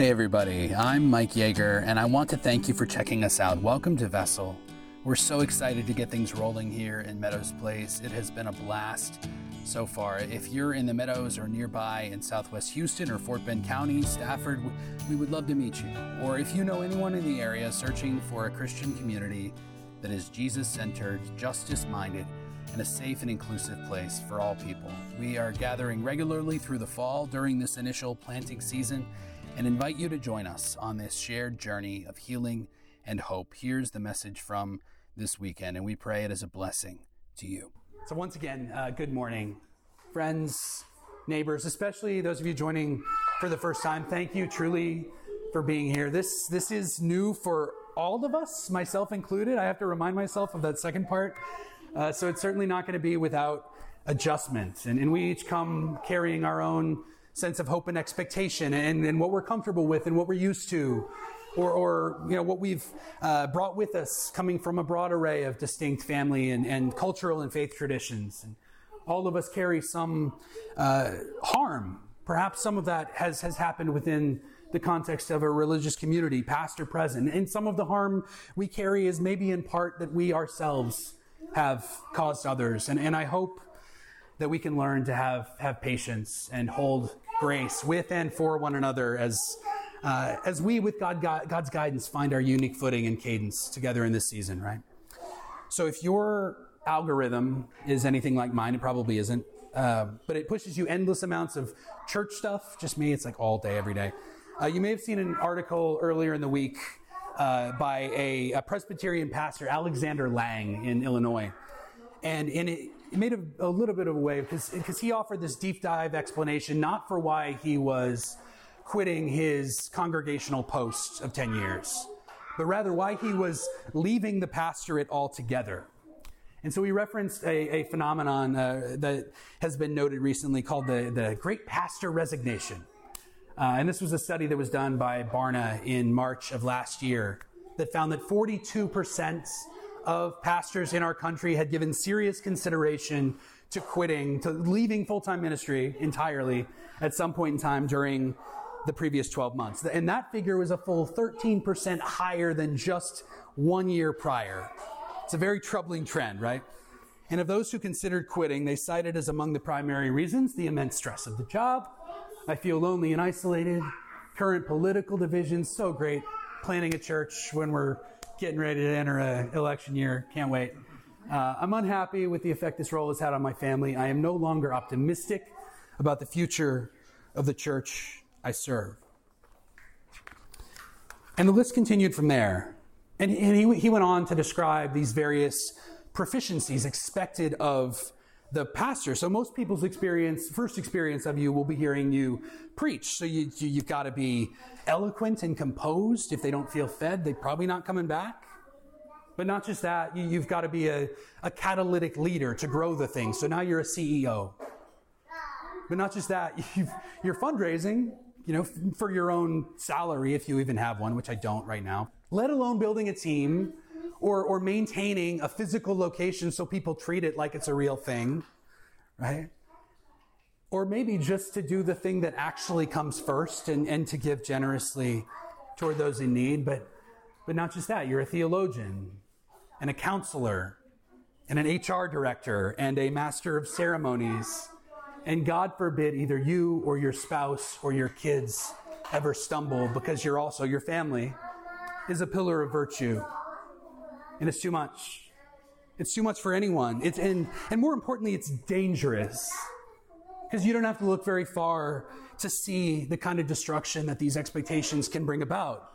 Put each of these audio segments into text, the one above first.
Hey, everybody, I'm Mike Yeager, and I want to thank you for checking us out. Welcome to Vessel. We're so excited to get things rolling here in Meadows Place. It has been a blast so far. If you're in the Meadows or nearby in Southwest Houston or Fort Bend County, Stafford, we would love to meet you. Or if you know anyone in the area searching for a Christian community that is Jesus centered, justice minded, and a safe and inclusive place for all people. We are gathering regularly through the fall during this initial planting season and invite you to join us on this shared journey of healing and hope. Here's the message from this weekend, and we pray it is a blessing to you. So, once again, uh, good morning, friends, neighbors, especially those of you joining for the first time. Thank you truly for being here. This, this is new for all of us, myself included. I have to remind myself of that second part. Uh, so, it's certainly not going to be without adjustment. And, and we each come carrying our own sense of hope and expectation and, and what we're comfortable with and what we're used to or, or you know what we've uh, brought with us coming from a broad array of distinct family and, and cultural and faith traditions. And all of us carry some uh, harm. Perhaps some of that has, has happened within the context of a religious community past or present. And some of the harm we carry is maybe in part that we ourselves have caused others. And, and i hope that we can learn to have, have patience and hold grace with and for one another as, uh, as we, with God, God, God's guidance, find our unique footing and cadence together in this season, right? So if your algorithm is anything like mine, it probably isn't, uh, but it pushes you endless amounts of church stuff. Just me, it's like all day, every day. Uh, you may have seen an article earlier in the week uh, by a, a, Presbyterian pastor, Alexander Lang, in Illinois. And in it, it made a, a little bit of a wave because he offered this deep dive explanation, not for why he was quitting his congregational post of 10 years, but rather why he was leaving the pastorate altogether. And so he referenced a, a phenomenon uh, that has been noted recently called the, the Great Pastor Resignation. Uh, and this was a study that was done by Barna in March of last year that found that 42% of pastors in our country had given serious consideration to quitting, to leaving full time ministry entirely at some point in time during the previous 12 months. And that figure was a full 13% higher than just one year prior. It's a very troubling trend, right? And of those who considered quitting, they cited as among the primary reasons the immense stress of the job. I feel lonely and isolated. Current political divisions, so great. Planning a church when we're getting ready to enter an election year. Can't wait. Uh, I'm unhappy with the effect this role has had on my family. I am no longer optimistic about the future of the church I serve. And the list continued from there. And, and he, he went on to describe these various proficiencies expected of the pastor. So most people's experience, first experience of you will be hearing you preach. So you, you, have got to be eloquent and composed. If they don't feel fed, they're probably not coming back. But not just that, you, have got to be a, a catalytic leader to grow the thing. So now you're a CEO. But not just that, you are fundraising, you know, for your own salary if you even have one, which I don't right now. Let alone building a team or, or maintaining a physical location so people treat it like it's a real thing, right? Or maybe just to do the thing that actually comes first and, and to give generously toward those in need. But, but not just that, you're a theologian and a counselor and an HR director and a master of ceremonies. And God forbid either you or your spouse or your kids ever stumble because you're also, your family is a pillar of virtue and it's too much. It's too much for anyone. It's, and, and more importantly, it's dangerous because you don't have to look very far to see the kind of destruction that these expectations can bring about.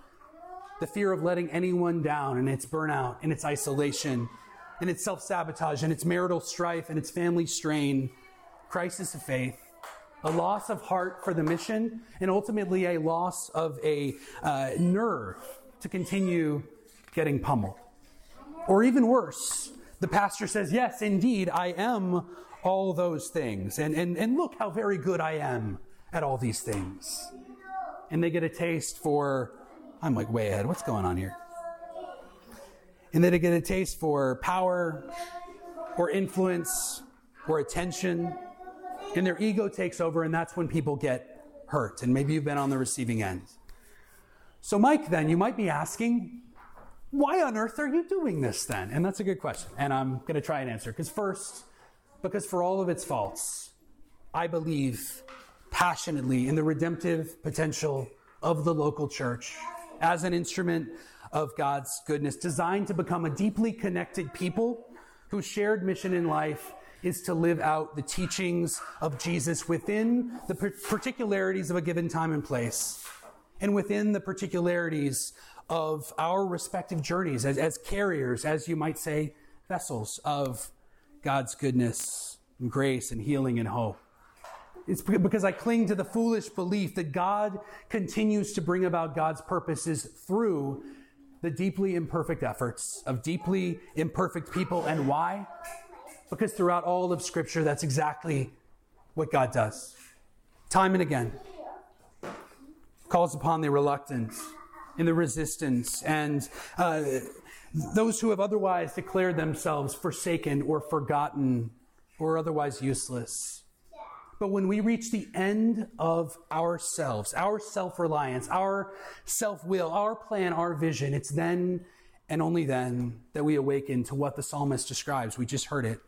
The fear of letting anyone down and its burnout and its isolation and its self sabotage and its marital strife and its family strain, crisis of faith, a loss of heart for the mission, and ultimately a loss of a uh, nerve to continue getting pummeled. Or even worse, the pastor says, Yes, indeed, I am all those things. And, and, and look how very good I am at all these things. And they get a taste for, I'm like way ahead. What's going on here? And then they get a taste for power or influence or attention. And their ego takes over, and that's when people get hurt. And maybe you've been on the receiving end. So, Mike, then, you might be asking, why on earth are you doing this then? And that's a good question. And I'm going to try and answer. Because, first, because for all of its faults, I believe passionately in the redemptive potential of the local church as an instrument of God's goodness, designed to become a deeply connected people whose shared mission in life is to live out the teachings of Jesus within the particularities of a given time and place, and within the particularities of our respective journeys as, as carriers, as you might say, vessels of God's goodness and grace and healing and hope. It's because I cling to the foolish belief that God continues to bring about God's purposes through the deeply imperfect efforts of deeply imperfect people. And why? Because throughout all of Scripture, that's exactly what God does. Time and again, calls upon the reluctant and the resistance and uh, those who have otherwise declared themselves forsaken or forgotten or otherwise useless. But when we reach the end of ourselves, our self reliance, our self will, our plan, our vision, it's then and only then that we awaken to what the psalmist describes. We just heard it.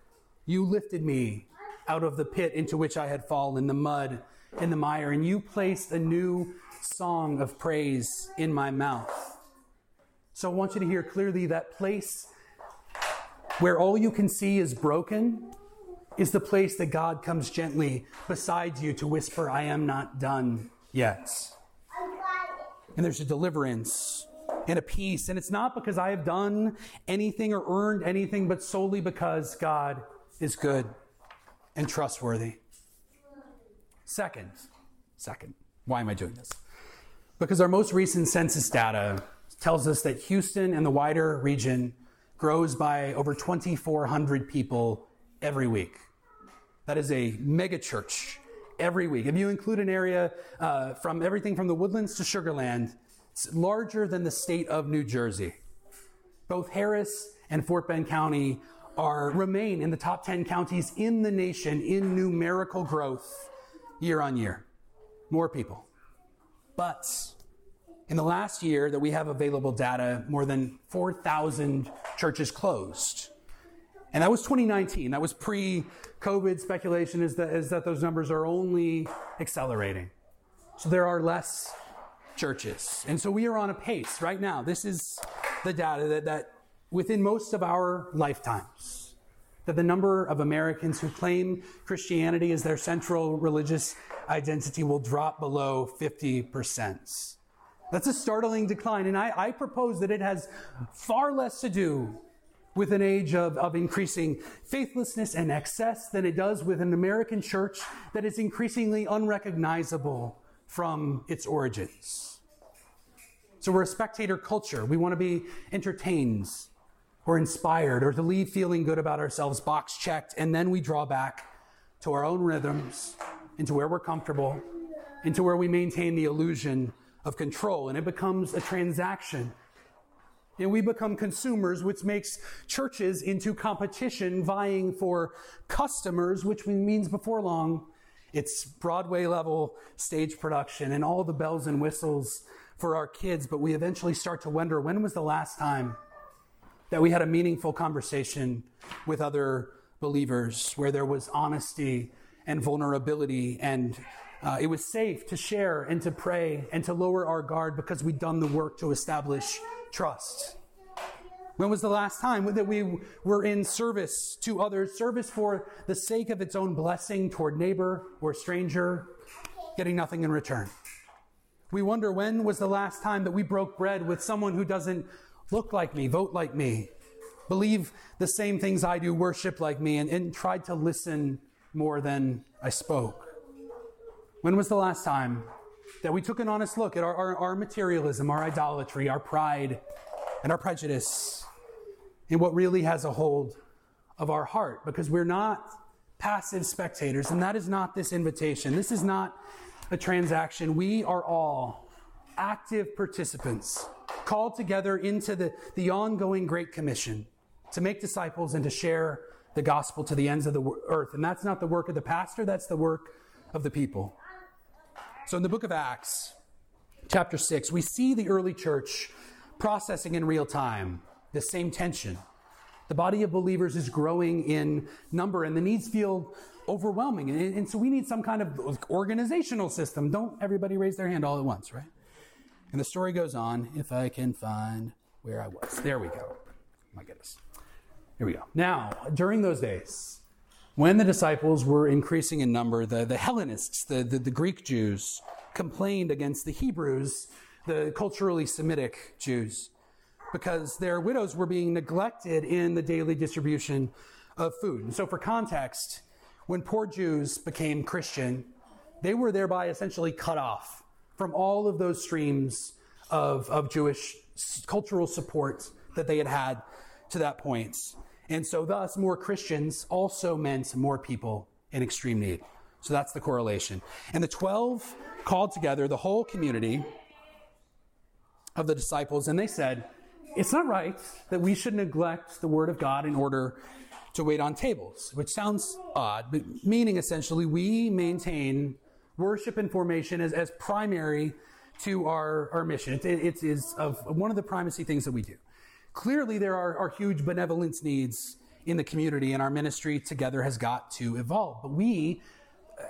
You lifted me out of the pit into which I had fallen, the mud and the mire, and you placed a new song of praise in my mouth. So I want you to hear clearly that place where all you can see is broken is the place that God comes gently beside you to whisper, I am not done yet. And there's a deliverance and a peace. And it's not because I have done anything or earned anything, but solely because God is good and trustworthy. Second, second, why am I doing this? Because our most recent census data tells us that Houston and the wider region grows by over 2,400 people every week. That is a mega church every week. If you include an area uh, from everything from the woodlands to Sugar Land, it's larger than the state of New Jersey. Both Harris and Fort Bend County are remain in the top 10 counties in the nation in numerical growth year on year. More people. But in the last year that we have available data, more than 4,000 churches closed. And that was 2019. That was pre COVID. Speculation is that, is that those numbers are only accelerating. So there are less churches. And so we are on a pace right now. This is the data that, that within most of our lifetimes, that the number of Americans who claim Christianity as their central religious identity will drop below 50%. That's a startling decline. And I, I propose that it has far less to do with an age of, of increasing faithlessness and excess than it does with an American church that is increasingly unrecognizable from its origins. So we're a spectator culture. We want to be entertained or inspired or to leave feeling good about ourselves, box checked, and then we draw back to our own rhythms, into where we're comfortable, into where we maintain the illusion of control, and it becomes a transaction and we become consumers, which makes churches into competition, vying for customers, which means before long, it's Broadway level stage production and all the bells and whistles for our kids. But we eventually start to wonder when was the last time that we had a meaningful conversation with other believers where there was honesty and vulnerability and uh, it was safe to share and to pray and to lower our guard because we'd done the work to establish trust. When was the last time that we were in service to others, service for the sake of its own blessing toward neighbor or stranger, getting nothing in return? We wonder when was the last time that we broke bread with someone who doesn't look like me, vote like me, believe the same things I do, worship like me, and, and tried to listen more than I spoke? When was the last time that we took an honest look at our, our, our materialism, our idolatry, our pride, and our prejudice, and what really has a hold of our heart? Because we're not passive spectators, and that is not this invitation. This is not a transaction. We are all active participants called together into the, the ongoing Great Commission to make disciples and to share the gospel to the ends of the earth. And that's not the work of the pastor, that's the work of the people. So in the book of Acts, chapter 6, we see the early church processing in real time the same tension. The body of believers is growing in number, and the needs feel overwhelming. And, and so we need some kind of organizational system. Don't everybody raise their hand all at once, right? And the story goes on, if I can find where I was. There we go. Oh my goodness. Here we go. Now, during those days, when the disciples were increasing in number, the, the Hellenists, the, the, the Greek Jews, complained against the Hebrews, the culturally Semitic Jews, because their widows were being neglected in the daily distribution of food. And so, for context, when poor Jews became Christian, they were thereby essentially cut off from all of those streams of, of Jewish cultural support that they had had to that point. And so, thus, more Christians also meant more people in extreme need. So that's the correlation. And the 12 called together the whole community of the disciples, and they said, It's not right that we should neglect the word of God in order to wait on tables, which sounds odd, but meaning essentially we maintain worship and formation as, as primary to our, our mission. It, it is of one of the primacy things that we do. Clearly, there are, are huge benevolence needs in the community, and our ministry together has got to evolve. But we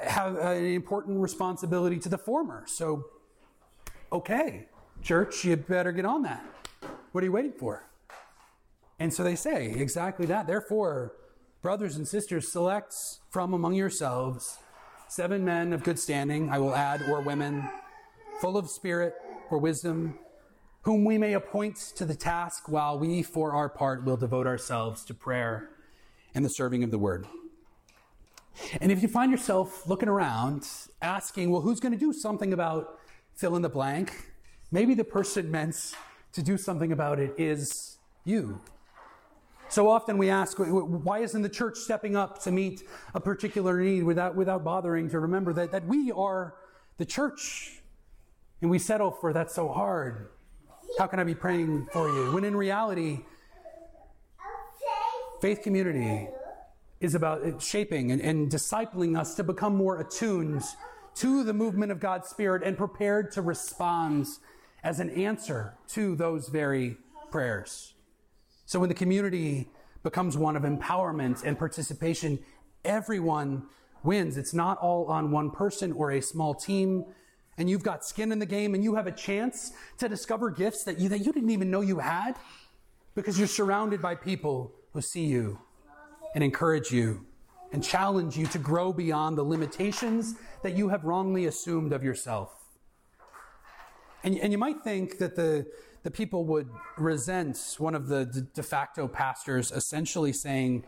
have an important responsibility to the former. So, okay, church, you better get on that. What are you waiting for? And so they say exactly that. Therefore, brothers and sisters, select from among yourselves seven men of good standing, I will add, or women, full of spirit or wisdom, whom we may appoint to the task, while we, for our part, will devote ourselves to prayer and the serving of the word. And if you find yourself looking around, asking, well, who's going to do something about fill in the blank? Maybe the person meant to do something about it is you. So often we ask, why isn't the church stepping up to meet a particular need without, without bothering to remember that, that we are the church? And we settle for that's so hard. How can I be praying for you? When in reality, faith community is about shaping and, and discipling us to become more attuned to the movement of God's Spirit and prepared to respond as an answer to those very prayers. So when the community becomes one of empowerment and participation, everyone wins. It's not all on one person or a small team. And you've got skin in the game and you have a chance to discover gifts that you, that you didn't even know you had because you're surrounded by people who see you and encourage you and challenge you to grow beyond the limitations that you have wrongly assumed of yourself. And, and you might think that the, the people would resent one of the de facto pastors essentially saying,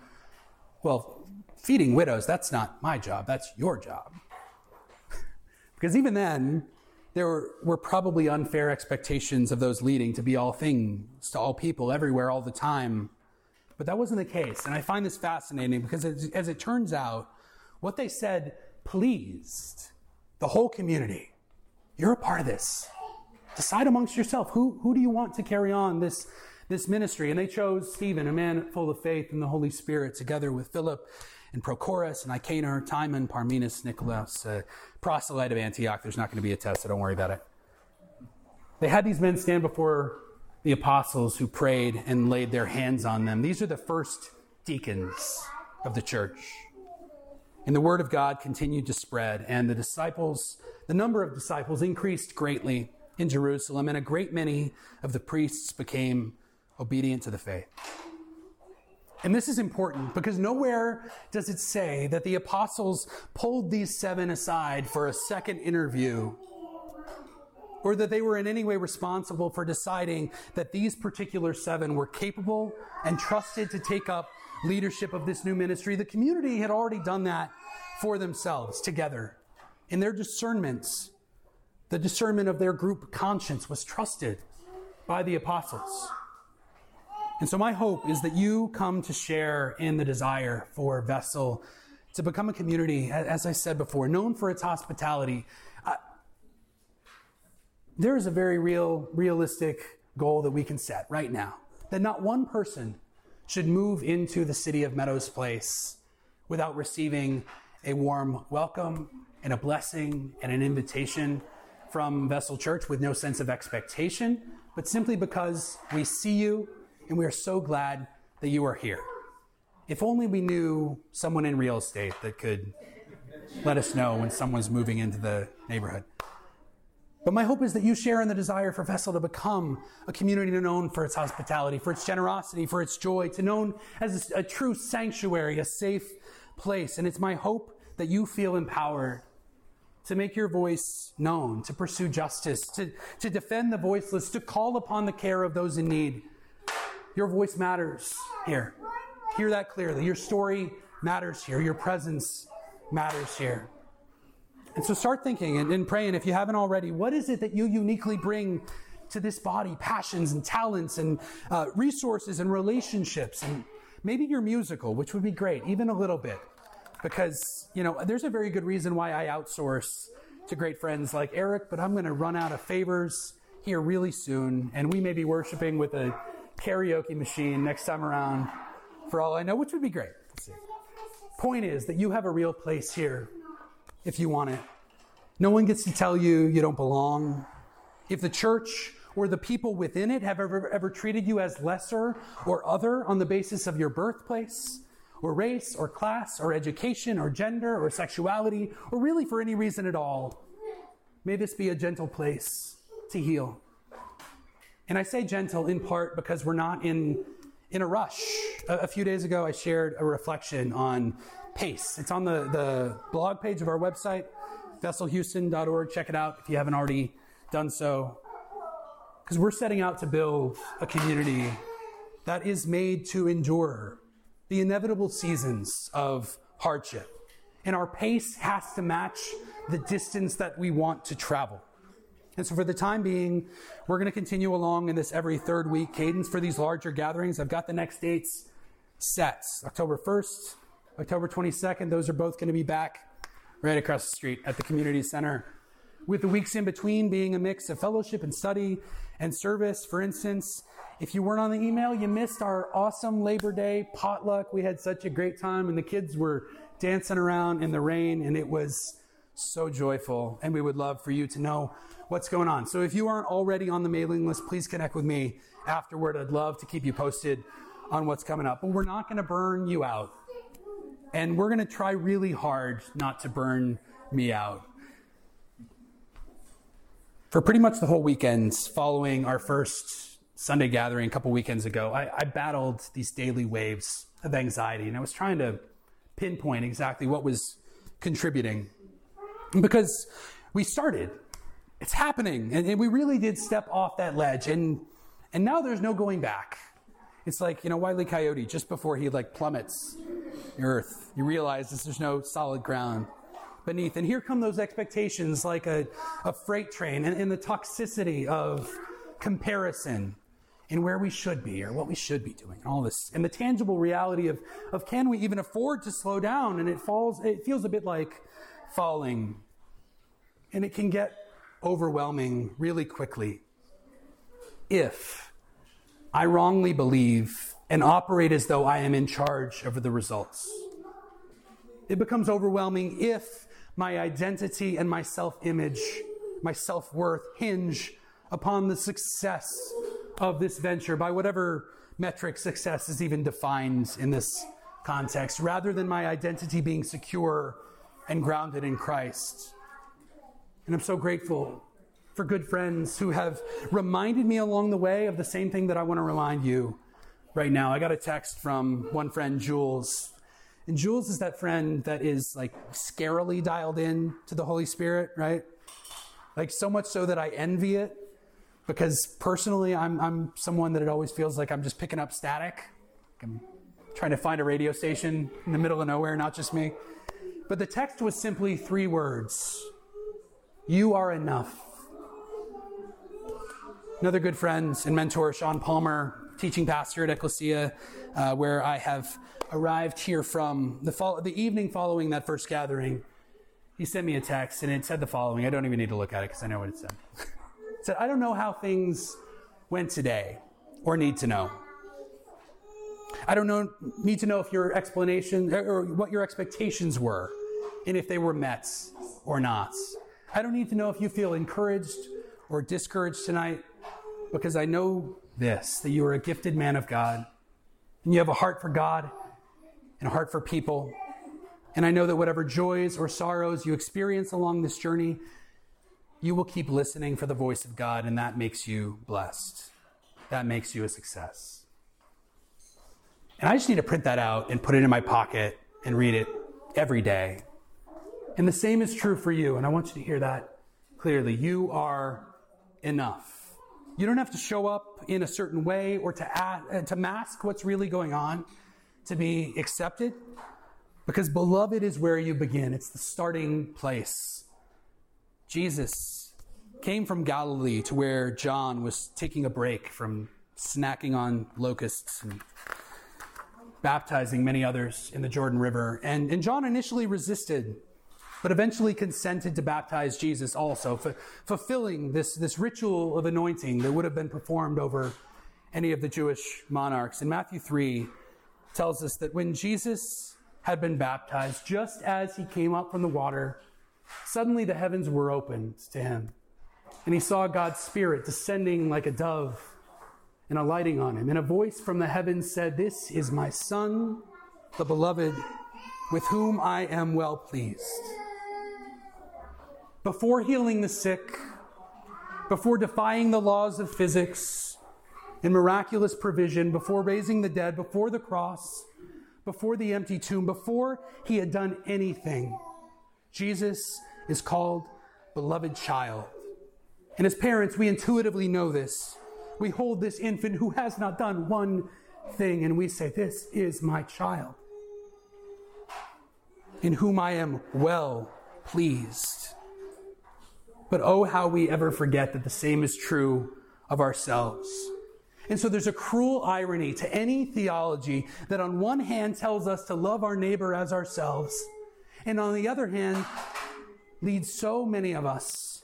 well, feeding widows, that's not my job, that's your job. because even then, there were, probably unfair expectations of those leading to be all things to all people everywhere all the time. But that wasn't the case. And I find this fascinating because as it turns out, what they said pleased the whole community. You're a part of this. Decide amongst yourself who, who do you want to carry on this, this ministry? And they chose Stephen, a man full of faith and the Holy Spirit, together with Philip and Prochorus and Nicanor, Timon, Parmenas, Nicholas, uh, proselyte of Antioch. There's not going to be a test, so don't worry about it. They had these men stand before the apostles who prayed and laid their hands on them. These are the first deacons of the church. And the word of God continued to spread, and the disciples, the number of disciples increased greatly in Jerusalem, and a great many of the priests became obedient to the faith. And this is important because nowhere does it say that the apostles pulled these seven aside for a second interview or that they were in any way responsible for deciding that these particular seven were capable and trusted to take up leadership of this new ministry. The community had already done that for themselves together in their discernments the discernment of their group conscience was trusted by the apostles. And so, my hope is that you come to share in the desire for Vessel to become a community, as I said before, known for its hospitality. Uh, there is a very real, realistic goal that we can set right now that not one person should move into the city of Meadows Place without receiving a warm welcome and a blessing and an invitation from Vessel Church with no sense of expectation, but simply because we see you and we are so glad that you are here. If only we knew someone in real estate that could let us know when someone's moving into the neighborhood. But my hope is that you share in the desire for Vessel to become a community known for its hospitality, for its generosity, for its joy, to known as a, true sanctuary, a safe place. And it's my hope that you feel empowered to make your voice known, to pursue justice, to, to defend the voiceless, to call upon the care of those in need. Your voice matters here. Hear that clearly. Your story matters here. Your presence matters here. And so start thinking and, and praying, if you haven't already, what is it that you uniquely bring to this body? Passions and talents and uh, resources and relationships. And maybe you're musical, which would be great, even a little bit because, you know, there's a very good reason why I outsource to great friends like Eric, but I'm going to run out of favors here really soon, and we may be worshiping with a karaoke machine next time around for all I know, which would be great. Point is that you have a real place here if you want it. No one gets to tell you you don't belong. If the church or the people within it have ever, ever treated you as lesser or other on the basis of your birthplace, or race or class or education or gender or sexuality or really for any reason at all. May this be a gentle place to heal. And I say gentle in part because we're not in, in a rush. A, a few days ago, I shared a reflection on pace. It's on the, the blog page of our website, vesselhouston.org. Check it out if you haven't already done so. Because we're setting out to build a community that is made to endure the inevitable seasons of hardship. And our pace has to match the distance that we want to travel. And so, for the time being, we're going to continue along in this every third week cadence for these larger gatherings. I've got the next dates set October 1st, October 22nd. Those are both going to be back right across the street at the community center. With the weeks in between being a mix of fellowship and study and service. For instance, if you weren't on the email, you missed our awesome Labor Day potluck. We had such a great time, and the kids were dancing around in the rain, and it was so joyful. And we would love for you to know what's going on. So if you aren't already on the mailing list, please connect with me afterward. I'd love to keep you posted on what's coming up. But we're not going to burn you out. And we're going to try really hard not to burn me out. For pretty much the whole weekend following our first Sunday gathering a couple weekends ago, I, I battled these daily waves of anxiety, and I was trying to pinpoint exactly what was contributing. Because we started, it's happening, and, and we really did step off that ledge, and and now there's no going back. It's like you know Wiley Coyote just before he like plummets the earth, you realize there's no solid ground beneath, and here come those expectations like a, a freight train, and, and the toxicity of comparison and where we should be or what we should be doing, all this, and the tangible reality of, of can we even afford to slow down? And it falls, it feels a bit like falling. And it can get overwhelming really quickly if I wrongly believe and operate as though I am in charge of the results. It becomes overwhelming if my identity and my self image, my self worth hinge upon the success of this venture by whatever metric success is even defined in this context, rather than my identity being secure and grounded in Christ. And I'm so grateful for good friends who have reminded me along the way of the same thing that I want to remind you right now. I got a text from one friend, Jules. And Jules is that friend that is like scarily dialed in to the Holy Spirit, right? Like so much so that I envy it because personally, I'm, I'm someone that it always feels like I'm just picking up static. I'm trying to find a radio station in the middle of nowhere, not just me. But the text was simply three words You are enough. Another good friend and mentor, Sean Palmer, teaching pastor at Ecclesia, uh, where I have arrived here from the, the evening following that first gathering. He sent me a text and it said the following. I don't even need to look at it because I know what it said. said, I don't know how things went today or need to know. I don't know, need to know if your explanation or what your expectations were and if they were met or not. I don't need to know if you feel encouraged or discouraged tonight because I know this that you are a gifted man of God and you have a heart for God and a heart for people. And I know that whatever joys or sorrows you experience along this journey, you will keep listening for the voice of God, and that makes you blessed. That makes you a success. And I just need to print that out and put it in my pocket and read it every day. And the same is true for you, and I want you to hear that clearly. You are enough. You don't have to show up in a certain way or to, add, uh, to mask what's really going on to be accepted, because beloved is where you begin. It's the starting place. Jesus came from Galilee to where John was taking a break from snacking on locusts and baptizing many others in the Jordan River. And, and John initially resisted, but eventually consented to baptize Jesus also, f- fulfilling this, this ritual of anointing that would have been performed over any of the Jewish monarchs. And Matthew 3 tells us that when Jesus had been baptized, just as he came up from the water, suddenly the heavens were opened to him. And he saw God's Spirit descending like a dove and alighting on him. And a voice from the heavens said, This is my Son, the beloved, with whom I am well pleased. Before healing the sick, before defying the laws of physics and miraculous provision, before raising the dead, before the cross, before the empty tomb, before he had done anything, Jesus is called beloved child. And as parents, we intuitively know this we hold this infant who has not done one thing and we say, This is my child, in whom I am well pleased. But oh, how we ever forget that the same is true of ourselves. And so there's a cruel irony to any theology that, on one hand, tells us to love our neighbor as ourselves, and on the other hand, leads so many of us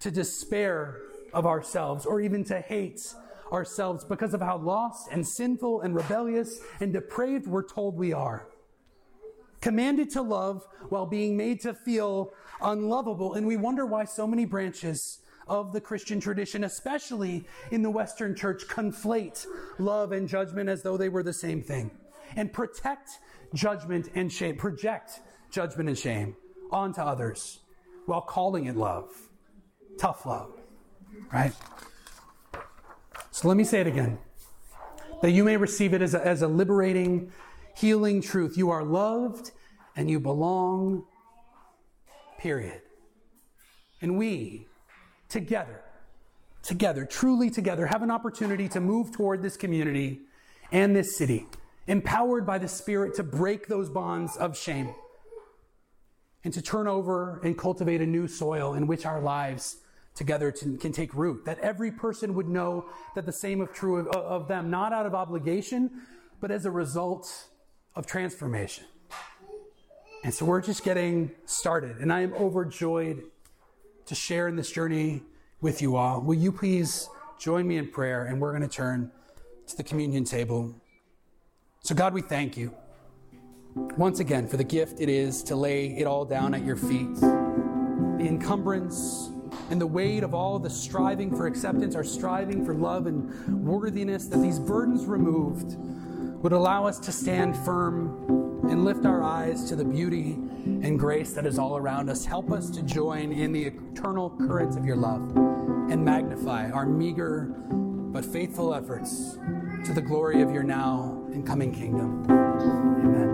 to despair of ourselves or even to hate ourselves because of how lost and sinful and rebellious and depraved we're told we are. Commanded to love while being made to feel unlovable. And we wonder why so many branches of the Christian tradition, especially in the Western church, conflate love and judgment as though they were the same thing and protect judgment and shame, project judgment and shame onto others while calling it love. Tough love right? So let me say it again that you may receive it as a, as a liberating, healing truth. You are loved and you belong, period. And we, together, together, truly together, have an opportunity to move toward this community and this city, empowered by the Spirit to break those bonds of shame and to turn over and cultivate a new soil in which our lives together to, can take root. That every person would know that the same is true of, of them, not out of obligation, but as a result of transformation. And so we're just getting started, and I am overjoyed to share in this journey with you all. Will you please join me in prayer, and we're going to turn to the communion table. So, God, we thank you once again for the gift it is to lay it all down at your feet. The encumbrance, and the weight of all the striving for acceptance, our striving for love and worthiness, that these burdens removed would allow us to stand firm and lift our eyes to the beauty and grace that is all around us. Help us to join in the eternal currents of your love and magnify our meager but faithful efforts to the glory of your now and coming kingdom. Amen.